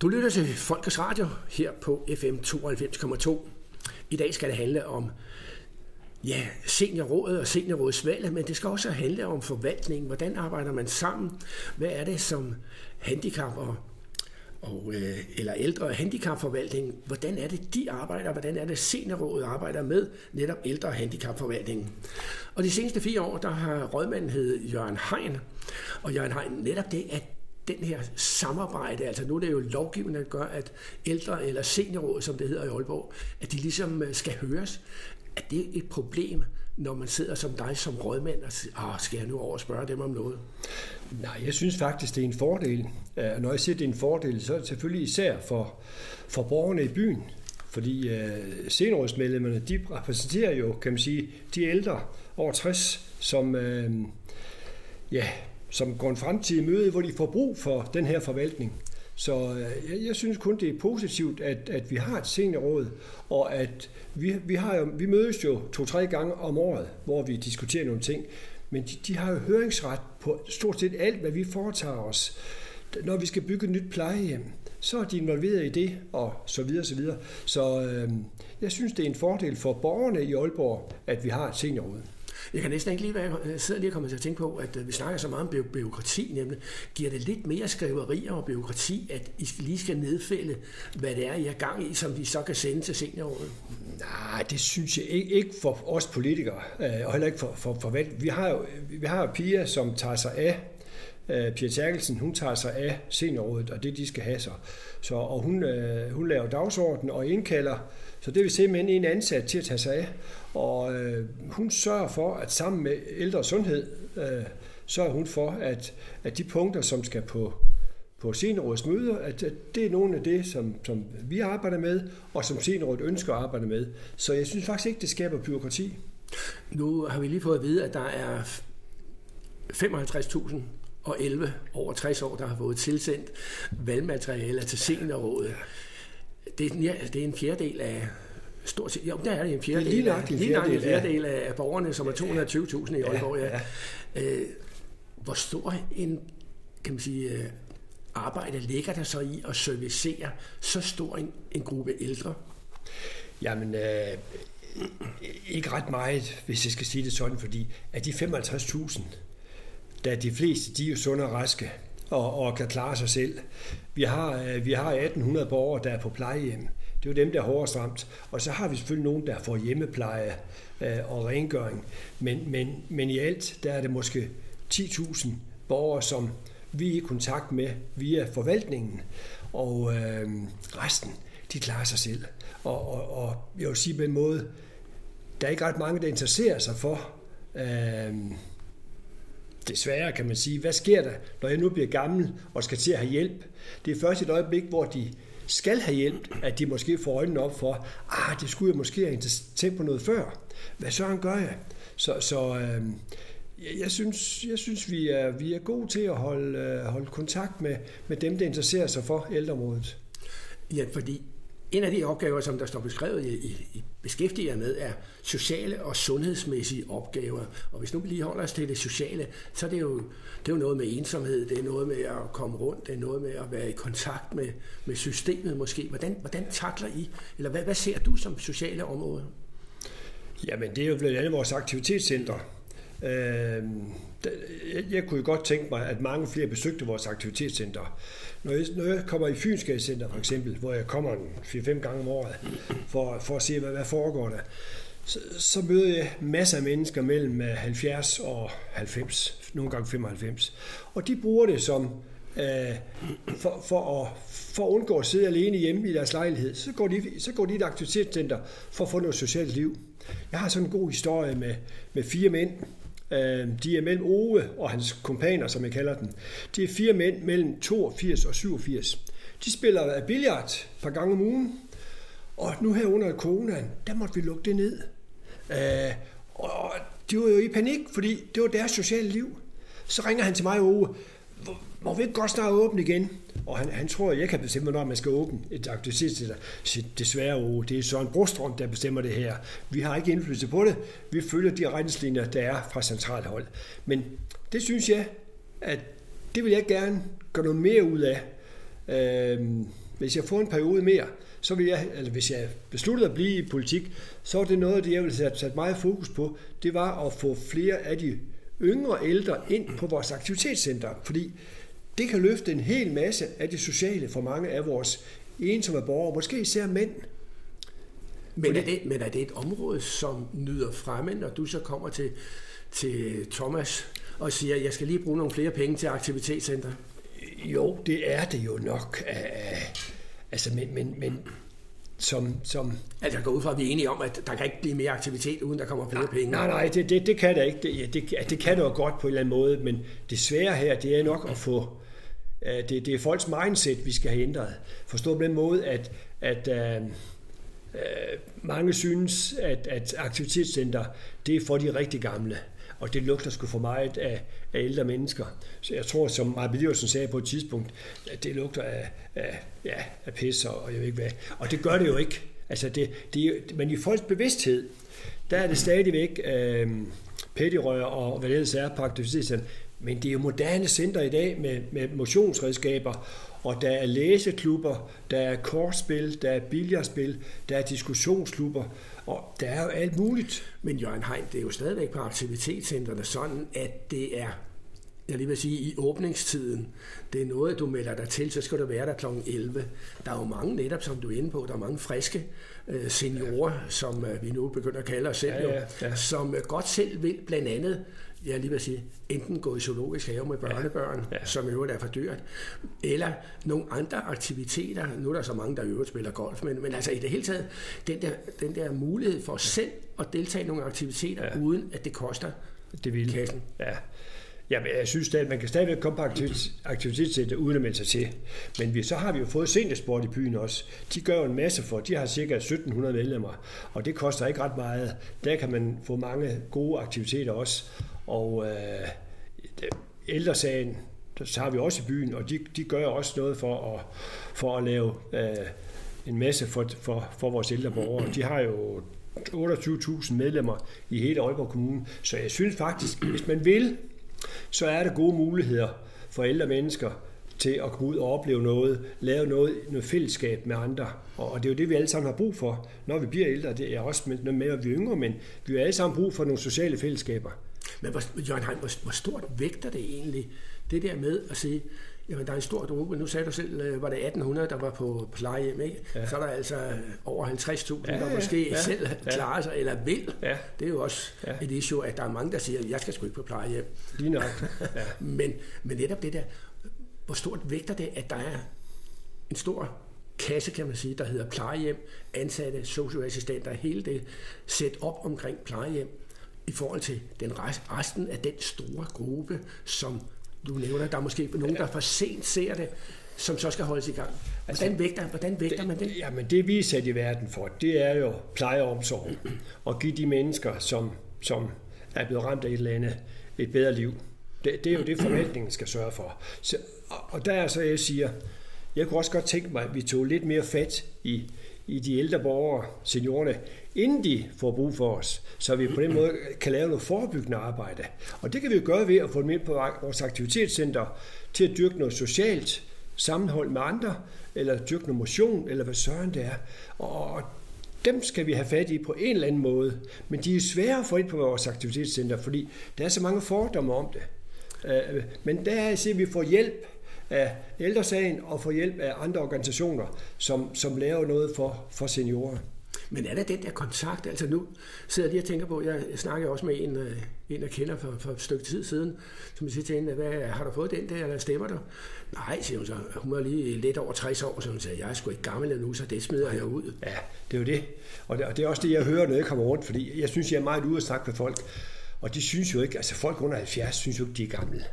Du lytter til Folkets Radio her på FM 92,2. I dag skal det handle om ja, seniorrådet og seniorrådsvalget, men det skal også handle om forvaltningen. Hvordan arbejder man sammen? Hvad er det som handicap og, og øh, eller ældre og handicapforvaltning? Hvordan er det, de arbejder? Hvordan er det, seniorrådet arbejder med netop ældre og handicapforvaltningen? Og de seneste fire år, der har rådmanden hed Jørgen Hein, og Jørgen Hein, netop det, at den her samarbejde, altså nu er det jo lovgivningen, der gør, at ældre eller seniorråd, som det hedder i Aalborg, at de ligesom øh, skal høres. Er det et problem, når man sidder som dig som rådmand og siger, ah, skal jeg nu over og spørge dem om noget? Nej, jeg synes faktisk, det er en fordel. Øh, og når jeg siger, det er en fordel, så er det selvfølgelig især for, for borgerne i byen. Fordi øh, seniorrådsmedlemmerne, de repræsenterer jo, kan man sige, de ældre over 60, som, øh, ja, som går en fremtidig møde, hvor de får brug for den her forvaltning. Så øh, jeg, jeg synes kun, det er positivt, at, at vi har et seniorråd, og at vi, vi, har jo, vi mødes jo to-tre gange om året, hvor vi diskuterer nogle ting. Men de, de har jo høringsret på stort set alt, hvad vi foretager os. Når vi skal bygge et nyt plejehjem, så er de involveret i det, og så videre, så videre. Så øh, jeg synes, det er en fordel for borgerne i Aalborg, at vi har et seniorråd. Jeg kan næsten ikke lige være, jeg øh, sidder lige og kommer til at tænke på, at øh, vi snakker så meget om byråkrati, nemlig giver det lidt mere skriverier og byråkrati, at I lige skal nedfælde, hvad det er, I er gang i, som vi så kan sende til seniorrådet? Nej, det synes jeg ikke, ikke for os politikere, øh, og heller ikke for, for, for vi har jo vi har jo som tager sig af øh, Pia Terkelsen, hun tager sig af seniorrådet, og det de skal have sig. Så, og hun, øh, hun laver dagsorden og indkalder så det vil simpelthen en ansat til at tage sig af, og øh, hun sørger for, at sammen med ældre sundhed, øh, sørger hun for, at, at de punkter, som skal på, på seniorrådets møder, at, at det er nogle af det, som, som vi arbejder med, og som seniorrådet ønsker at arbejde med. Så jeg synes faktisk ikke, det skaber byråkrati. Nu har vi lige fået at vide, at der er 55.000 og 11 over 60 år, der har fået tilsendt valgmateriale til seniorrådet det, er, det er en fjerdedel af stort set, jo, der er det en fjerdedel, det er lige en fjerdedel, en fjerdedel ja. af borgerne, som er 220.000 i Aalborg. Ja, ja. Øh, hvor stor en kan man sige, øh, arbejde ligger der så i at servicere så stor en, en gruppe ældre? Jamen, øh, ikke ret meget, hvis jeg skal sige det sådan, fordi af de 55.000, der de fleste, de er jo sunde og raske, og, og kan klare sig selv. Vi har, øh, vi har 1800 borgere, der er på plejehjem. Det er jo dem, der er hårdest ramt. Og så har vi selvfølgelig nogen, der får hjemmepleje øh, og rengøring. Men, men, men i alt, der er det måske 10.000 borgere, som vi er i kontakt med via forvaltningen. Og øh, resten, de klarer sig selv. Og, og, og jeg vil sige på en måde, der er ikke ret mange, der interesserer sig for øh, desværre kan man sige, hvad sker der, når jeg nu bliver gammel og skal til at have hjælp? Det er først et øjeblik, hvor de skal have hjælp, at de måske får øjnene op for, ah, det skulle jeg måske have tænkt på noget før. Hvad så gør jeg? Så, så øh, jeg, synes, jeg synes vi, er, vi er gode til at holde, øh, holde kontakt med, med dem, der interesserer sig for ældreområdet. Ja, fordi en af de opgaver, som der står beskrevet i, i, i beskæftiger med, er sociale og sundhedsmæssige opgaver. Og hvis nu vi lige holder os til det sociale, så er det jo, det er jo noget med ensomhed, det er noget med at komme rundt, det er noget med at være i kontakt med, med systemet måske. Hvordan, hvordan takler I, eller hvad, hvad ser du som sociale områder? Jamen, det er jo blandt andet vores aktivitetscenter. Øh, jeg kunne jo godt tænke mig, at mange flere besøgte vores aktivitetscenter. Når jeg, når jeg kommer i Fynskade for eksempel, hvor jeg kommer 4-5 gange om året for, for at se, hvad, hvad foregår der, så, så møder jeg masser af mennesker mellem øh, 70 og 90, nogle gange 95. Og de bruger det som øh, for, for, at, for at undgå at sidde alene hjemme i deres lejlighed, så går de, så går de i et aktivitetscenter for at få noget socialt liv. Jeg har sådan en god historie med, med fire mænd, Øh, de er mellem Ove og hans kompaner, som jeg kalder dem. De er fire mænd mellem 82 og 87. De spiller billard et par gange om ugen, og nu her under coronaen, der måtte vi lukke det ned. Øh, og de var jo i panik, fordi det var deres sociale liv. Så ringer han til mig, Ove, må vi ikke godt snart åbne igen? Og han, han tror, at jeg kan bestemme, når man skal åbne et aktivitetscenter. Så desværre, oh, det er Søren Brostrøm, der bestemmer det her. Vi har ikke indflydelse på det. Vi følger de retningslinjer, der er fra centralhold. Men det synes jeg, at det vil jeg gerne gøre noget mere ud af. Øhm, hvis jeg får en periode mere, så vil jeg, eller hvis jeg besluttede at blive i politik, så var det noget af det, jeg ville sætte, sætte meget fokus på. Det var at få flere af de yngre ældre ind på vores aktivitetscenter, fordi det kan løfte en hel masse af det sociale for mange af vores ensomme borgere, måske især mænd. Men er, det, men er det et område, som nyder fremme, når du så kommer til, til Thomas og siger, jeg skal lige bruge nogle flere penge til aktivitetscenter? Jo, det er det jo nok. Altså, men, men, men som, som... Altså, jeg går ud fra, at vi er enige om, at der kan ikke blive mere aktivitet, uden der kommer flere nej, penge. Nej, nej, det, det, det kan der ikke. Det, ja, det, det kan det jo godt på en eller anden måde, men det svære her, det er nok at få... Øh, det, det er folks mindset, vi skal have ændret. Forstå på den måde, at, at uh, uh, mange synes, at, at aktivitetscenter, det er for de rigtig gamle og det lugter sgu for meget af, af ældre mennesker. Så jeg tror, som Maja sagde på et tidspunkt, at det lugter af, af, ja, af pis og, og jeg ved ikke hvad. Og det gør det jo ikke. Altså det, det, men i folks bevidsthed, der er det stadigvæk øh, pettirør og hvad det ellers er på aktivitetscenter. Men det er jo moderne center i dag med, med motionsredskaber, og der er læseklubber, der er kortspil, der er billardspil, der er diskussionsklubber, og der er jo alt muligt. Men Jørgen Hein, det er jo stadigvæk på aktivitetscentrene sådan, at det er jeg lige vil sige, i åbningstiden, det er noget, du melder dig til, så skal du være der kl. 11. Der er jo mange netop, som du er inde på, der er mange friske øh, seniorer, som øh, vi nu begynder at kalde os selv, ja, ja, ja. som øh, godt selv vil blandt andet jeg lige vil sige, enten gå i zoologisk have med børnebørn, ja, ja. som jo er for dyrt, eller nogle andre aktiviteter. Nu er der så mange, der i øvrigt spiller golf, men, men altså i det hele taget, den der, den der mulighed for selv at deltage i nogle aktiviteter, ja. uden at det koster det vil. kassen. Ja. Ja, men jeg synes at man kan stadigvæk komme på aktivitetscenter uden at melde sig til. Men vi, så har vi jo fået seniorsport i byen også. De gør jo en masse for. De har cirka 1700 medlemmer, og det koster ikke ret meget. Der kan man få mange gode aktiviteter også. Og øh, ældresagen, så har vi også i byen, og de, de gør også noget for at, for at lave øh, en masse for, for, for vores ældre borgere. De har jo 28.000 medlemmer i hele Aalborg Kommune, så jeg synes faktisk, hvis man vil, så er der gode muligheder for ældre mennesker til at komme ud og opleve noget, lave noget, noget fællesskab med andre. Og det er jo det, vi alle sammen har brug for, når vi bliver ældre. Det er også med, med at vi er yngre, men vi har alle sammen brug for nogle sociale fællesskaber. Men hvor, Jørgen Heim, hvor, hvor stort vægter det egentlig, det der med at sige, jamen der er en stor gruppe, nu sagde du selv, øh, var det 1800, der var på plejehjem, ikke? Ja. Så er der altså over 50.000, ja, der måske ja, selv ja. klarer sig, eller vil. Ja. Det er jo også ja. et issue, at der er mange, der siger, jeg skal sgu ikke på plejehjem. Lige nok. Ja. men, men netop det der, hvor stort vægter det, at der er en stor kasse, kan man sige, der hedder plejehjem, ansatte, socioassistenter, hele det sæt op omkring plejehjem, i forhold til den resten af den store gruppe, som du nævner, der er måske nogen, der for sent ser det, som så skal holdes i gang. Hvordan altså, vægter, hvordan vægter man det? Jamen det vi er sat i verden for, det er jo pleje og omsorg. Og give de mennesker, som, som er blevet ramt af et eller andet, et bedre liv. Det, det er jo det, forvaltningen skal sørge for. Så, og der er så, jeg siger, jeg kunne også godt tænke mig, at vi tog lidt mere fat i, i de ældre borgere, seniorerne, inden de får brug for os, så vi på den måde kan lave noget forebyggende arbejde. Og det kan vi jo gøre ved at få dem ind på vores aktivitetscenter til at dyrke noget socialt sammenhold med andre, eller dyrke noget motion, eller hvad søren det er. Og dem skal vi have fat i på en eller anden måde. Men de er svære at få ind på vores aktivitetscenter, fordi der er så mange fordomme om det. Øh, men der er at vi får hjælp af ældresagen og får hjælp af andre organisationer, som, som laver noget for, for seniorer. Men er der den der kontakt? Altså nu sidder jeg lige og tænker på, jeg snakker også med en, øh, en jeg kender for, for et stykke tid siden, som siger til hende, hvad, har du fået den der, eller stemmer du? Nej, siger hun så. Hun var lige lidt over 60 år, så hun sagde, jeg er sgu ikke gammel endnu, så det smider jeg ud. Ja, det er jo det. Og det, og det er også det, jeg hører, når jeg kommer rundt, fordi jeg synes, jeg er meget ude at snakke med folk. Og de synes jo ikke, altså folk under 70 synes jo ikke, de er gamle.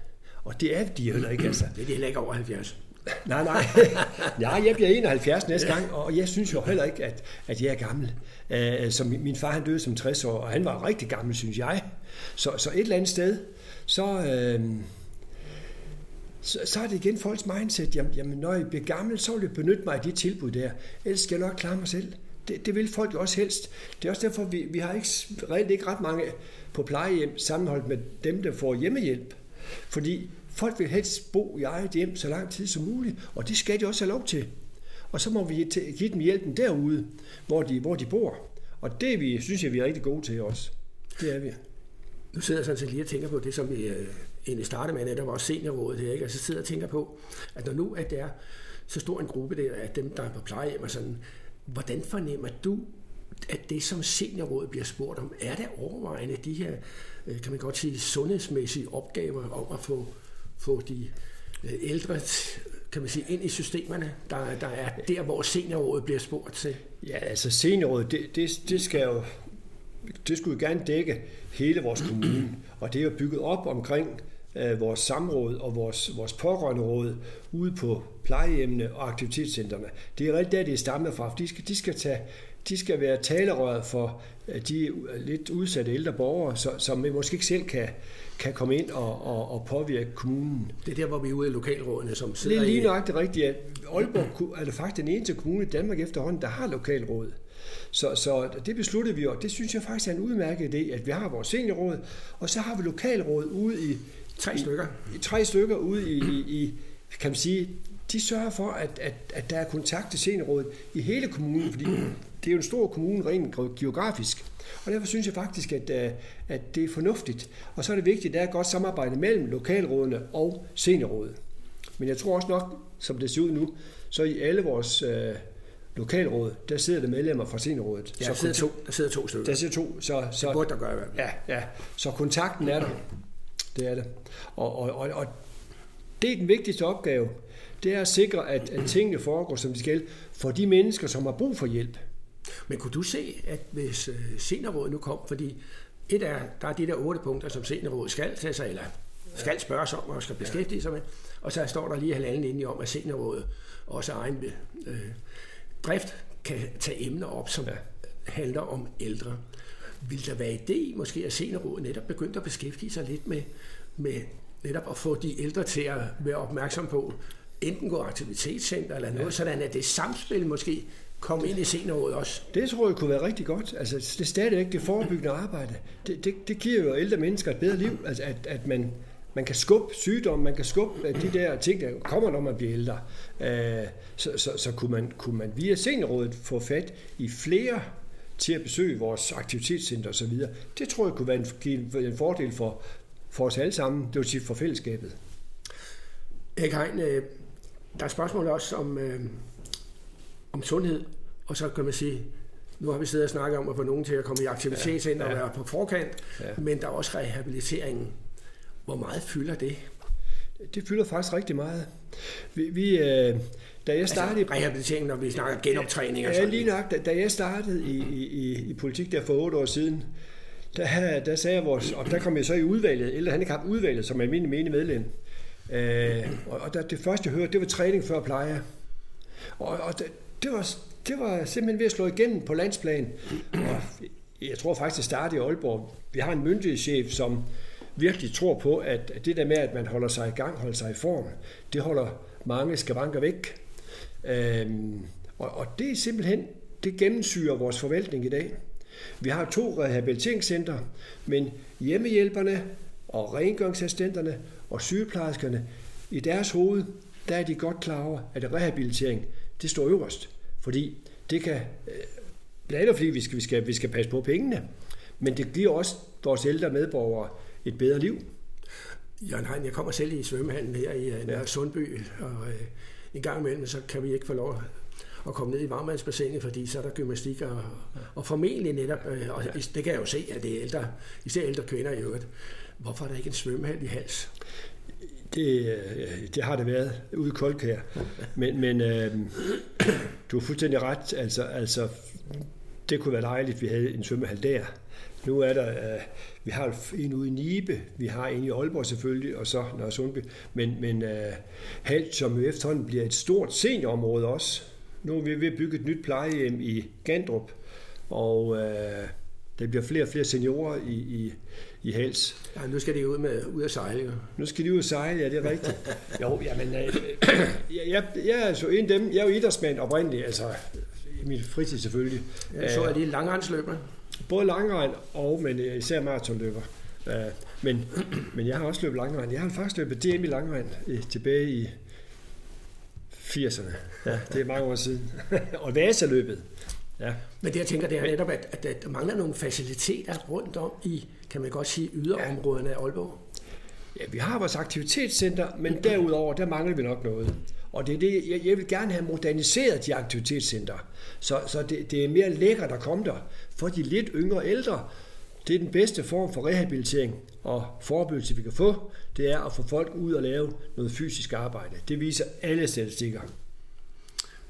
Og det er de heller ikke, altså. Det er de heller ikke over 70. Nej, nej. Ja, jeg bliver 71 næste gang, og jeg synes jo heller ikke, at, at jeg er gammel. Uh, som min far han døde som 60 år, og han var rigtig gammel, synes jeg. Så, så et eller andet sted, så, uh, så, så er det igen folks mindset. Jamen, jamen, når jeg bliver gammel, så vil jeg benytte mig af de tilbud der. Ellers skal jeg nok klare mig selv. Det, det vil folk jo også helst. Det er også derfor, vi, vi har ikke, reelt ikke ret mange på plejehjem sammenholdt med dem, der får hjemmehjælp. Fordi Folk vil helst bo i eget hjem så lang tid som muligt, og det skal de også have lov til. og så må vi give dem hjælpen derude, hvor de, hvor de bor. Og det vi, synes jeg, vi er rigtig gode til også. Det er vi. Nu sidder jeg sådan set lige og tænker på det, som vi øh, egentlig startede med, netop vores seniorrådet her, ikke? og så sidder jeg og tænker på, at når nu at det er så stor en gruppe der, af dem, der er på plejehjem og sådan, hvordan fornemmer du, at det som seniorrådet bliver spurgt om, er det overvejende de her, Øh, kan man godt sige, sundhedsmæssige opgaver om at få, få de øh, ældre kan man sige, ind i systemerne, der, der er der, hvor seniorrådet bliver spurgt til? Ja, altså seniorrådet, det, det, det skal jo det skulle jo gerne dække hele vores kommune, og det er jo bygget op omkring øh, vores samråd og vores, vores pårørenderåd ude på plejehjemmene og aktivitetscentrene. Det er rigtig der, det er stammet fra. De skal, de skal, tage, de skal være talerøret for øh, de lidt udsatte ældre borgere, så, som måske ikke selv kan, kan komme ind og, og, og påvirke kommunen. Det er der, hvor vi er ude i lokalrådene, som sidder Det er lige nøjagtigt rigtigt, at Aalborg er det faktisk den eneste kommune i Danmark efterhånden, der har lokalråd. Så, så det besluttede vi, og det synes jeg faktisk er en udmærket idé, at vi har vores seniorråd, og så har vi lokalråd ude i... Tre stykker. I, i tre stykker ude i, i, i, kan man sige, de sørger for, at, at, at der er kontakt til seniorrådet i hele kommunen, fordi det er jo en stor kommune rent geografisk. Og derfor synes jeg faktisk, at, øh, at det er fornuftigt. Og så er det vigtigt, at der er et godt samarbejde mellem lokalrådene og seniorrådet. Men jeg tror også nok, som det ser ud nu, så i alle vores øh, lokalråd, der sidder der medlemmer fra seniorrådet. Ja, der, sidder to, der sidder to stykker. Der sidder to. Så, så, det burde der gøre, ja, ja. Så kontakten er der. Det er det. Og, og, og, og det er den vigtigste opgave. Det er at sikre, at, at tingene foregår, som de skal, for de mennesker, som har brug for hjælp. Men kunne du se, at hvis øh, seniorrådet nu kom, fordi et er, der er de der otte punkter, som seniorrådet skal tage sig, eller skal spørge sig om og skal beskæftige sig med, og så står der lige halvanden linje om, at seniorrådet også egen øh, drift kan tage emner op, som ja. handler om ældre. Vil der være idé måske, at seniorrådet netop begyndte at beskæftige sig lidt med, med netop at få de ældre til at være opmærksom på, enten gå aktivitetscenter eller noget, ja. sådan at det samspil måske kom ind i seniorrådet også. Det tror jeg kunne være rigtig godt. Altså, det er stadigvæk det forebyggende arbejde. Det, det, det giver jo ældre mennesker et bedre liv, altså, at, at man, man kan skubbe sygdom, man kan skubbe de der ting, der kommer, når man bliver ældre. Øh, så, så, så kunne, man, kunne man via seniorrådet få fat i flere til at besøge vores aktivitetscenter osv. Det tror jeg kunne være en, en fordel for, for os alle sammen, det vil sige for fællesskabet. Erik Hein, øh, der er spørgsmål også om, øh, om sundhed, og så kan man sige, nu har vi siddet og snakket om at få nogen til at komme i aktivitetscenter ja, ja. og være på forkant, ja. men der er også rehabiliteringen. Hvor meget fylder det? Det fylder faktisk rigtig meget. Vi, vi, øh, da jeg altså, startede... Altså, rehabilitering, når vi snakker genoptræning og sådan Ja, lige nok. Da, da jeg startede i, i, i politik der for otte år siden, der, der sagde jeg vores... Og der kom jeg så i udvalget, eller handicapudvalget, som er almindelig menig medlem. Øh, og, og der, det første, jeg hørte, det var træning før pleje. Og, og det, det, var, det var simpelthen ved at slå igennem på landsplan. Og jeg tror faktisk, det startede i Aalborg. Vi har en myndighedschef, som virkelig tror på, at det der med, at man holder sig i gang, holder sig i form, det holder mange skavanker væk. Øhm, og, og det er simpelthen, det gennemsyrer vores forvaltning i dag. Vi har to rehabiliteringscenter, men hjemmehjælperne og rengøringsassistenterne og sygeplejerskerne, i deres hoved, der er de godt klar over, at rehabilitering, det står øverst. Fordi det kan, øh, blandt andet fordi vi skal, vi, skal, vi skal passe på pengene, men det giver også vores ældre medborgere et bedre liv. Jørgen Hein, jeg kommer selv i svømmehallen her i uh, ja. Sundby, og uh, en gang imellem, så kan vi ikke få lov at komme ned i varmvandsbassinet, fordi så er der gymnastik, og, og formentlig netop, uh, og det kan jeg jo se, at det er ældre, især ældre kvinder i øvrigt. Hvorfor er der ikke en svømmehal i hals? Det, øh, det har det været ude i Koldkær. Men, men øh, du har fuldstændig ret. Altså, altså, det kunne være dejligt, at vi havde en svømmehal der. Nu er der, øh, vi har en ude i Nibe, vi har en i Aalborg selvfølgelig, og så Nørre Sundby. Men, men øh, Halt, som jo efterhånden bliver et stort seniorområde også. Nu er vi ved at bygge et nyt plejehjem i Gandrup, og øh, der bliver flere og flere seniorer i, i, i Hals. Ja, nu skal de ud, med, ud at sejle. Jo. Nu skal de ud at sejle, ja, det er rigtigt. jo, jamen, øh, jeg, jeg, er så en af dem, jeg er jo idrætsmand oprindeligt, altså i min fritid selvfølgelig. Ja, så er de langrendsløber. Både langrend og, men øh, især maratonløber. Men, men jeg har også løbet langrend. Jeg har faktisk løbet DM i langrend tilbage i 80'erne. Ja, det er mange år siden. og Vasaløbet. Ja. Men det jeg tænker, det er netop, at, at, at der mangler nogle faciliteter rundt om i, kan man godt sige, yderområderne af Aalborg. Ja, vi har vores aktivitetscenter, men derudover, der mangler vi nok noget. Og det er det, jeg, jeg vil gerne have moderniseret de aktivitetscenter, så, så det, det er mere lækkert at komme der for de lidt yngre ældre. Det er den bedste form for rehabilitering og forebyggelse, vi kan få, det er at få folk ud og lave noget fysisk arbejde. Det viser alle statistikker.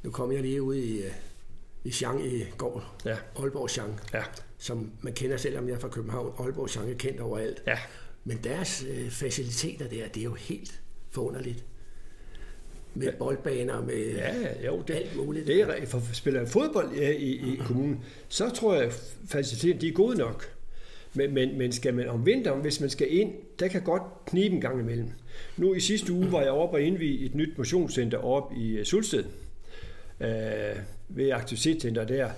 Nu kom jeg lige ud i, øh, i Chang i går, ja. Aalborg Chang, ja. som man kender, selvom jeg er fra København. Aalborg Chang er kendt overalt. Ja. Men deres øh, faciliteter der, det er jo helt forunderligt. Med ja. boldbaner, med ja, jo, det, alt muligt. Det er, for spiller fodbold ja, i, i kommunen, så tror jeg, faciliteterne de er gode nok. Men, men, men skal man om vinteren, hvis man skal ind, der kan godt knibe en gang imellem. Nu i sidste uge var jeg oppe og indvige et nyt motionscenter oppe i øh, Sulsted. Øh, ved aktivitetscenter der.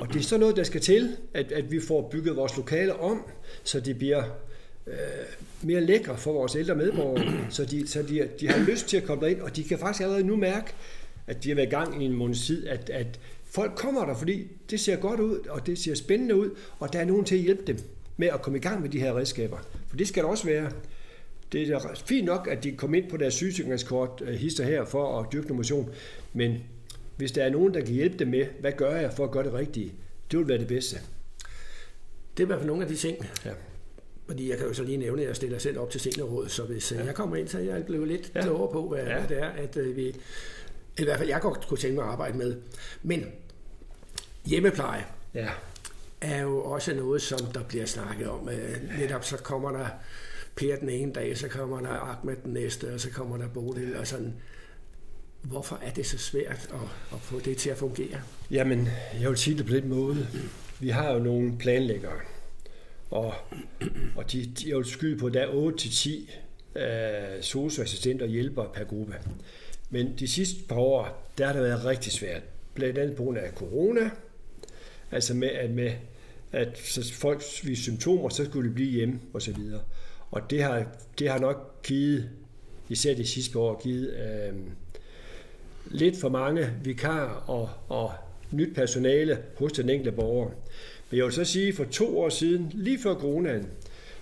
Og det er så noget, der skal til, at, at vi får bygget vores lokale om, så det bliver øh, mere lækre for vores ældre medborgere, så, de, så de, de har lyst til at komme derind, og de kan faktisk allerede nu mærke, at de har været i gang i en måneds tid, at, at folk kommer der, fordi det ser godt ud, og det ser spændende ud, og der er nogen til at hjælpe dem med at komme i gang med de her redskaber. For det skal der også være. Det er fint nok, at de kommer ind på deres sygesikringskort øh, hister her for at dyrke motion, men hvis der er nogen, der kan hjælpe dem med, hvad gør jeg for at gøre det rigtige, det vil være det bedste. Det er i hvert fald nogle af de ting. Ja. Fordi jeg kan jo så lige nævne, at jeg stiller selv op til seniorrådet, så hvis ja. jeg kommer ind, så er jeg blevet lidt ja. klogere på, hvad, ja. hvad det er, at øh, vi, i hvert fald jeg godt kunne tænke mig at arbejde med. Men hjemmepleje ja. er jo også noget, som der bliver snakket om. Øh, netop så kommer der Per den ene dag, så kommer der Ahmed den næste, og så kommer der Bodil, og sådan. Hvorfor er det så svært at, at få det til at fungere? Jamen, jeg vil sige det på den måde. Vi har jo nogle planlæggere, og, og de, de, jeg vil skyde på, at der er 8-10 uh, øh, socioassistenter og hjælpere per gruppe. Men de sidste par år, der har det været rigtig svært. Blandt andet på grund af corona, altså med, at, med, at så folk viser symptomer, så skulle de blive hjemme og så videre. Og det har, det har nok givet, især de sidste par år, givet øh, lidt for mange vikar og, og nyt personale hos den enkelte borger. Men jeg vil så sige, for to år siden, lige før coronaen,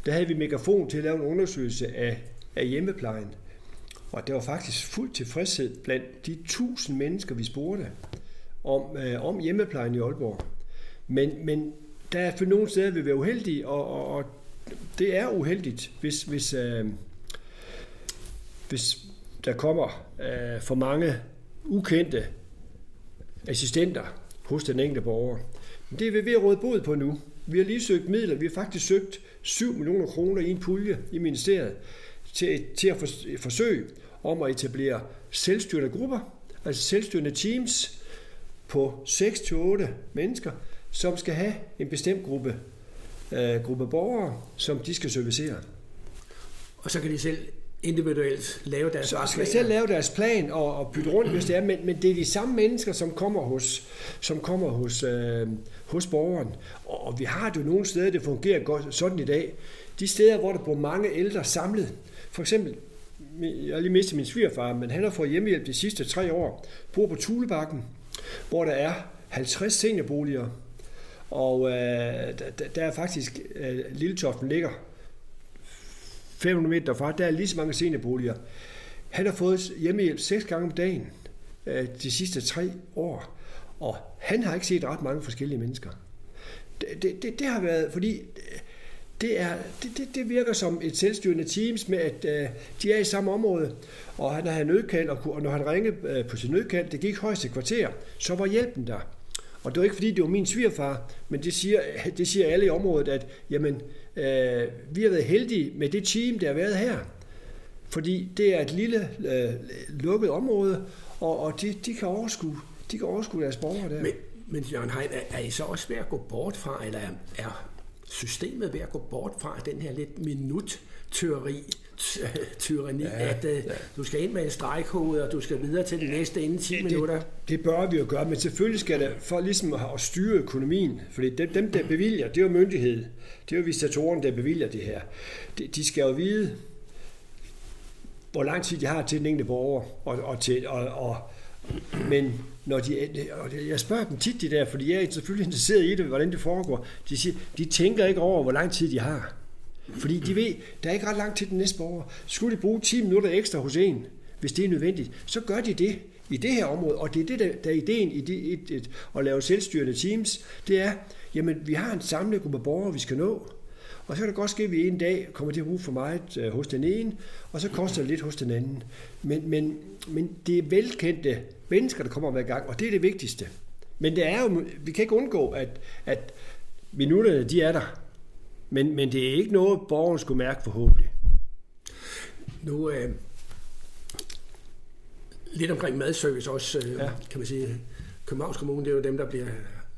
der havde vi megafon til at lave en undersøgelse af, af hjemmeplejen. Og der var faktisk fuld tilfredshed blandt de tusind mennesker, vi spurgte om, øh, om hjemmeplejen i Aalborg. Men, men der er for nogle steder, vi vil være uheldige, og, og, og det er uheldigt, hvis, hvis, øh, hvis der kommer øh, for mange ukendte assistenter hos den enkelte borger. Men det er vi ved at råde bod på nu. Vi har lige søgt midler. Vi har faktisk søgt 7 millioner kroner i en pulje i ministeriet til, til at forsøge om at etablere selvstyrende grupper, altså selvstyrende teams på 6-8 mennesker, som skal have en bestemt gruppe, øh, gruppe borgere, som de skal servicere. Og så kan de selv individuelt lave deres Så skal selv lave deres plan og, og bytte rundt, hvis det er, men, men det er de samme mennesker, som kommer hos, som kommer hos, øh, hos borgeren. Og, og vi har det jo nogle steder, det fungerer godt sådan i dag. De steder, hvor der bor mange ældre samlet. For eksempel, jeg har lige mistet min svigerfar, men han har fået hjemmehjælp de sidste tre år. Bor på Tulebakken, hvor der er 50 seniorboliger. Og øh, der, der er faktisk, øh, Lilletoften ligger 500 meter derfra, der er lige så mange seniorboliger. Han har fået hjemmehjælp seks gange om dagen øh, de sidste tre år, og han har ikke set ret mange forskellige mennesker. Det, det, det, det har været, fordi øh, det, er, det, det, det virker som et selvstyrende teams med, at øh, de er i samme område, og han har nødkald, og, og når han ringede øh, på sin nødkald, det gik højst et kvarter, så var hjælpen der. Og det var ikke fordi, det var min svigerfar, men det siger, det siger alle i området, at jamen, øh, vi har været heldige med det team, der har været her. Fordi det er et lille øh, lukket område, og, og de, de, kan overskue, de kan overskue deres borgere der. Men, men Jørgen Hein, er, er I så også ved at gå bort fra, eller er, er systemet ved at gå bort fra den her lidt minut-teori, tyranni, ja, at uh, ja. du skal ind med en stregkode, og du skal videre til det næste inden 10 det, minutter. Det bør vi jo gøre, men selvfølgelig skal det, for ligesom at styre økonomien, fordi dem, dem der bevilger, det er jo myndighed, det er jo visitatoren, der bevilger det her. De, de skal jo vide, hvor lang tid de har til den enkelte borger, og, og, til, og, og, Men når de, øh, og jeg spørger dem tit de der, fordi jeg er selvfølgelig interesseret i det, hvordan det foregår. De siger, de tænker ikke over, hvor lang tid de har. Fordi de ved, der er ikke ret langt til den næste borger. Skulle de bruge 10 minutter ekstra hos en, hvis det er nødvendigt, så gør de det i det her område. Og det er det, der, der er ideen i det, et, et, at lave selvstyrende teams. Det er, jamen vi har en samlet gruppe borgere, vi skal nå. Og så kan det godt ske, at vi en dag kommer til at bruge for meget øh, hos den ene, og så koster det lidt hos den anden. Men, men, men det er velkendte mennesker, der kommer i gang, og det er det vigtigste. Men det er jo, vi kan ikke undgå, at, at minutterne, de er der. Men, men det er ikke noget, borgeren skulle mærke forhåbentlig. Nu øh, lidt omkring madservice også, øh, ja. kan man sige. Københavns Kommune, det er jo dem, der bliver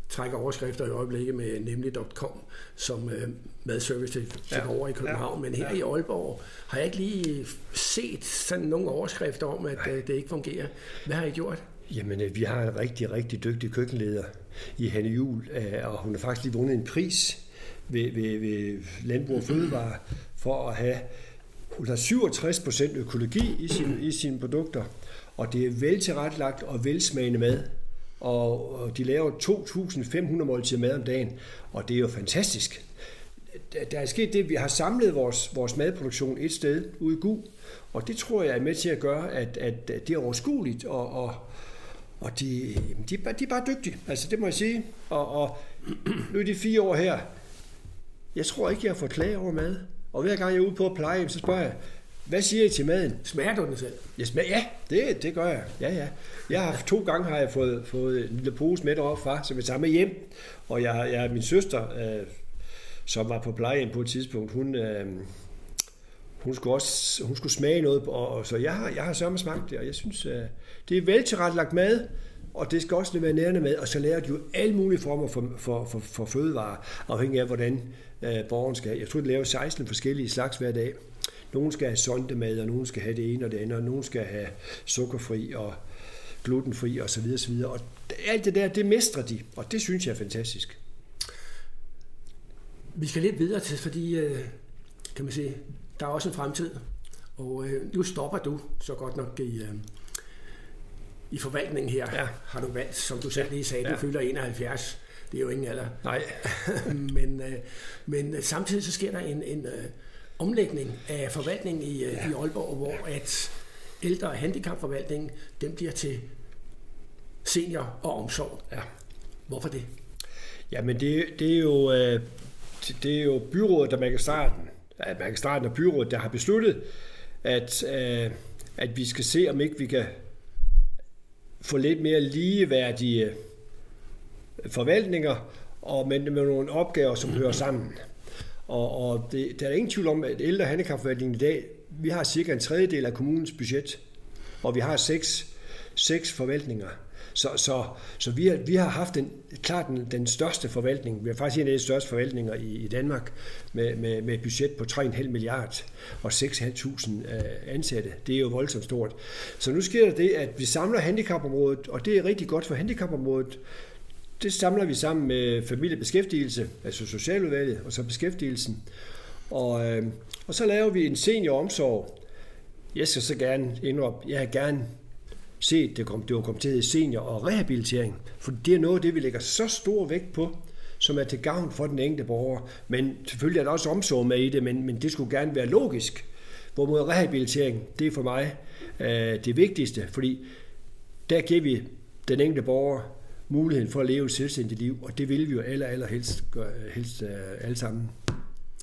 trækker overskrifter i øjeblikket med nemlig.com som øh, madservice til, til ja. over i København. Ja. Men her ja. i Aalborg har jeg ikke lige set sådan nogle overskrifter om, at øh, det ikke fungerer. Hvad har I gjort? Jamen, øh, vi har en rigtig, rigtig dygtig køkkenleder i Hanne Jul, øh, og hun har faktisk lige vundet en pris ved, ved, ved Landbrug og Fødevare for at have hun har 67 procent økologi i, sin, i sine produkter, og det er vel tilrettelagt og velsmagende mad og de laver 2.500 måltider mad om dagen, og det er jo fantastisk. Der er sket det, at vi har samlet vores, vores madproduktion et sted ude i Gu, og det tror jeg er med til at gøre, at, at det er overskueligt, og, og, og de, de, de er bare dygtige, altså det må jeg sige. Og, og nu er de fire år her, jeg tror ikke, jeg har fået klage over mad. Og hver gang jeg er ude på at pleje, så spørger jeg, hvad siger I til maden? Smager du den selv? Jeg smager, ja, det, det gør jeg. Ja, ja. Jeg har to gange har jeg fået, fået en lille pose med deroppe fra, som jeg tager med hjem. Og jeg, jeg min søster, øh, som var på plejehjem på et tidspunkt, hun, øh, hun skulle også hun skulle smage noget, og, og så jeg har, jeg har sørme smagt det, og jeg synes, øh, det er vel tilrettelagt mad, og det skal også være nærende med, og så lærer de jo alle mulige former for, for, for, for fødevarer, afhængig af, hvordan øh, borgeren skal. Jeg tror, de laver 16 forskellige slags hver dag. Nogle skal have sondemad, og nogle skal have det ene og det andet, og nogle skal have sukkerfri og glutenfri og så videre, så videre. Og alt det der, det mestrer de, og det synes jeg er fantastisk. Vi skal lidt videre til, fordi øh, kan man sige, der er også en fremtid. Og øh, nu stopper du så godt nok i, øh, i forvaltningen her. Ja. Har du valgt, som du selv lige sagde, ja. du fylder 71. Det er jo ingen alder. Nej. men, men samtidig så sker der en, en omlægning af forvaltningen i, ja. i Aalborg, hvor at ældre- og handicapforvaltningen, den bliver til senior og omsorg. Ja. Hvorfor det? Jamen det, det er jo øh, det er jo byrådet og magistraten, magistraten og byrådet, der har besluttet, at, øh, at vi skal se, om ikke vi kan få lidt mere ligeværdige forvaltninger, og med, med nogle opgaver, som hører sammen. Og, og det, der er ingen tvivl om, at ældre handicapforvaltningen i dag, vi har cirka en tredjedel af kommunens budget, og vi har seks, seks forvaltninger. Så, så, så vi, har, vi har haft den, klart den, den største forvaltning. Vi har faktisk en af de største forvaltninger i, i Danmark med, med, med et budget på 3,5 milliard og 6.500 øh, ansatte. Det er jo voldsomt stort. Så nu sker der det, at vi samler handicapområdet, og det er rigtig godt for handicapområdet. Det samler vi sammen med familiebeskæftigelse, altså socialudvalget, og så beskæftigelsen. Og, øh, og så laver vi en senioromsorg. Jeg skal så gerne indrømme, jeg har gerne set, det, kom, det var kommet til senior og rehabilitering, for det er noget det, vi lægger så stor vægt på, som er til gavn for den enkelte borger. Men selvfølgelig er der også omsorg med i det, men, men det skulle gerne være logisk. Hvorimod rehabilitering, det er for mig øh, det vigtigste, fordi der giver vi den enkelte borger muligheden for at leve et selvstændigt liv, og det vil vi jo aller, aller helst, gøre, helst uh, alle sammen.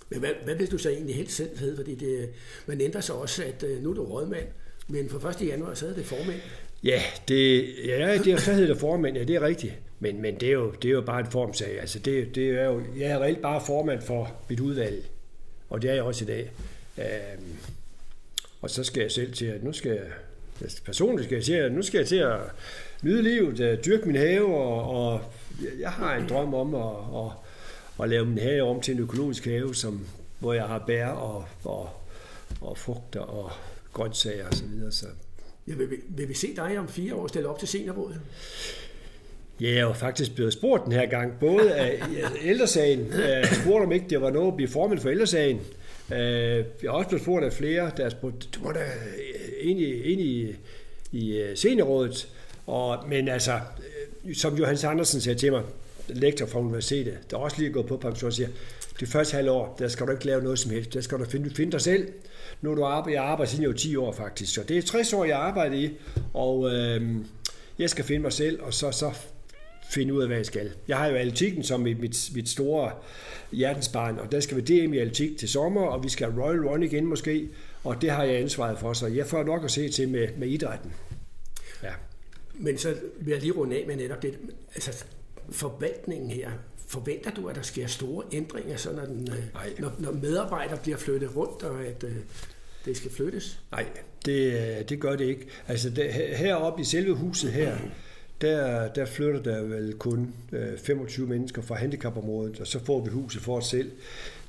Men hvad, hvad vil du så egentlig helst selv hedde? Fordi det, man ændrer sig også, at uh, nu er du rådmand, men for 1. januar så er det formand. Ja, det, ja, det, så hedder det formand, ja, det er rigtigt. Men, men det, er jo, det er jo bare en formsag. Altså, det, det er jo, jeg er reelt bare formand for mit udvalg, og det er jeg også i dag. Øhm, og så skal jeg selv til, at nu skal jeg, personligt skal jeg til, at nu skal jeg til at nyde livet, øh, dyrke min have, og, og jeg har en drøm om at, at, at lave min have om til en økologisk have, som, hvor jeg har bær og, og, og frugter og grøntsager osv. Så, videre, så. Ja, vil, vi, vil vi se dig om fire år stille op til seniorrådet? Ja, jeg var faktisk blevet spurgt den her gang, både af ældresagen, jeg spurgte om ikke det var noget at blive formand for ældresagen. Jeg har også blevet spurgt af flere, der har spurgt, du må da ind i, ind i, i øh, seniorrådet, Og, men altså, øh, som Johannes Andersen siger til mig, lektor fra universitetet, der også lige er gået på pension, siger, det første halve år, der skal du ikke lave noget som helst. Der skal du finde, finde dig selv. Nu er du arbejder, jeg arbejder siden jeg var 10 år faktisk, så det er 60 år, jeg arbejder i, og øh, jeg skal finde mig selv, og så, så finde ud af, hvad jeg skal. Jeg har jo atletikken som mit, mit, mit store hjertensbarn, og der skal vi DM i atletik til sommer, og vi skal Royal Run igen måske, og det har jeg ansvaret for, så jeg får nok at se til med, med idrætten. Ja. Men så vil jeg lige runde af med netop det, altså forvaltningen her, forventer du, at der sker store ændringer, så når, den, øh, når, når medarbejdere bliver flyttet rundt, og at øh, det skal flyttes? Nej, det, det gør det ikke. Altså det, heroppe i selve huset her, der, der flytter der vel kun øh, 25 mennesker fra handicapområdet, og så får vi huset for os selv.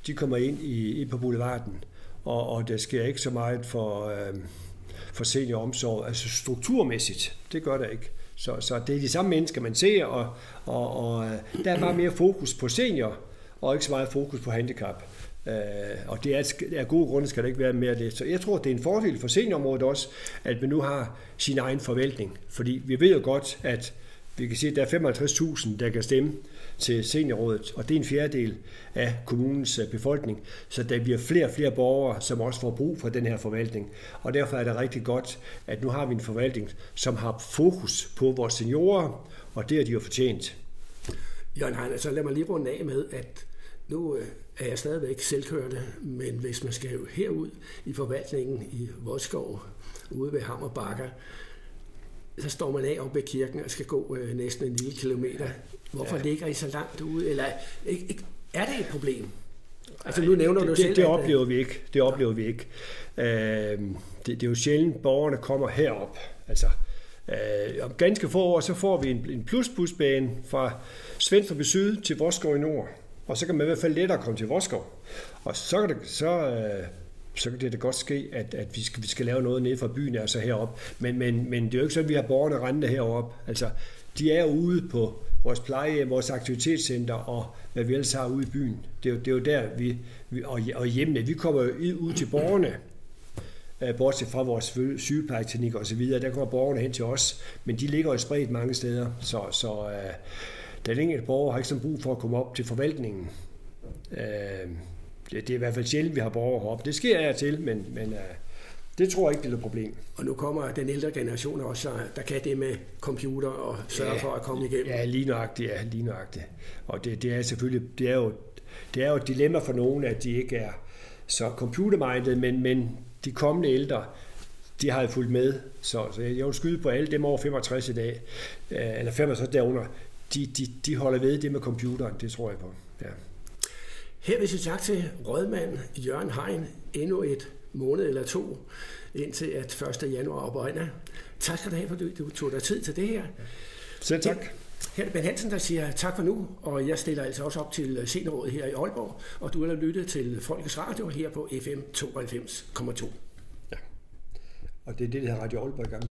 De kommer ind i, ind på boulevarden, og, og der sker ikke så meget for, øh, for senioromsorg, altså strukturmæssigt. Det gør der ikke. Så, så det er de samme mennesker, man ser, og, og, og øh, der er bare mere fokus på senior, og ikke så meget fokus på handicap. Øh, og det er, af gode grunde skal der ikke være mere det. Så jeg tror, det er en fordel for seniorområdet også, at vi nu har sin egen forvaltning. Fordi vi ved jo godt, at vi kan sige, at der er 55.000, der kan stemme til seniorrådet, og det er en fjerdedel af kommunens øh, befolkning. Så der bliver flere og flere borgere, som også får brug for den her forvaltning. Og derfor er det rigtig godt, at nu har vi en forvaltning, som har fokus på vores seniorer, og det er de jo fortjent. Jørgen Heine, så lad mig lige runde af med, at nu øh, er jeg stadigvæk selvkørende, men hvis man skal herud i forvaltningen i Vodskov, ude ved Hammerbakker, så står man af oppe ved kirken og skal gå øh, næsten en lille kilometer. Hvorfor ja. ligger I så langt ude? Eller ikke, ikke, er det et problem? Altså nu nævner det, du det, selv, det, det oplever at, vi ikke. Det oplever ja. vi ikke. Øh, det, det er jo sjældent, borgerne kommer herop. Altså, øh, om ganske få år, så får vi en, en plusbusbane fra Svendstrup i syd til Voskov i nord. Og så kan man i hvert fald lettere komme til Voskov. Og så kan det, så, øh, så kan det da godt ske, at, at vi, skal, vi skal lave noget nede fra byen, altså herop. Men, men, men det er jo ikke sådan, at vi har borgerne rendende herop. Altså, de er ude på vores plejehjem, vores aktivitetscenter og hvad vi ellers har ude i byen. Det er jo, det er jo der, vi, vi og, og hjemme, vi kommer jo ud til borgerne, øh, bortset fra vores sygeplejeteknik og så videre, der kommer borgerne hen til os, men de ligger jo spredt mange steder, så, så uh, den enkelte borger har ikke sådan brug for at komme op til forvaltningen. Uh, det, det er i hvert fald sjældent, vi har borgere heroppe. Det sker jeg til, men, men uh, det tror jeg ikke, det er et problem. Og nu kommer den ældre generation også, der kan det med computer og sørge ja, for at komme igennem. Ja, lige nøjagtigt. Ja, lige nøjagtigt. Og det, det er selvfølgelig, det er, jo, det er jo et dilemma for nogen, at de ikke er så computerminded, men, men de kommende ældre, de har jo fulgt med. Så, så jeg vil skyde på alle dem over 65 i dag, øh, eller 65 derunder, de, de, de holder ved det med computeren, det tror jeg på. Ja. Her vil jeg sige tak til rådmand Jørgen Hein endnu et måned eller to, indtil at 1. januar oprinder. Tak skal du have, for du tog dig tid til det her. Selv tak. Her er det Ben Hansen, der siger tak for nu, og jeg stiller altså også op til seniorrådet her i Aalborg, og du har lyttet til Folkets Radio her på FM 92,2. Ja, og det er det, der Radio Aalborg i gang.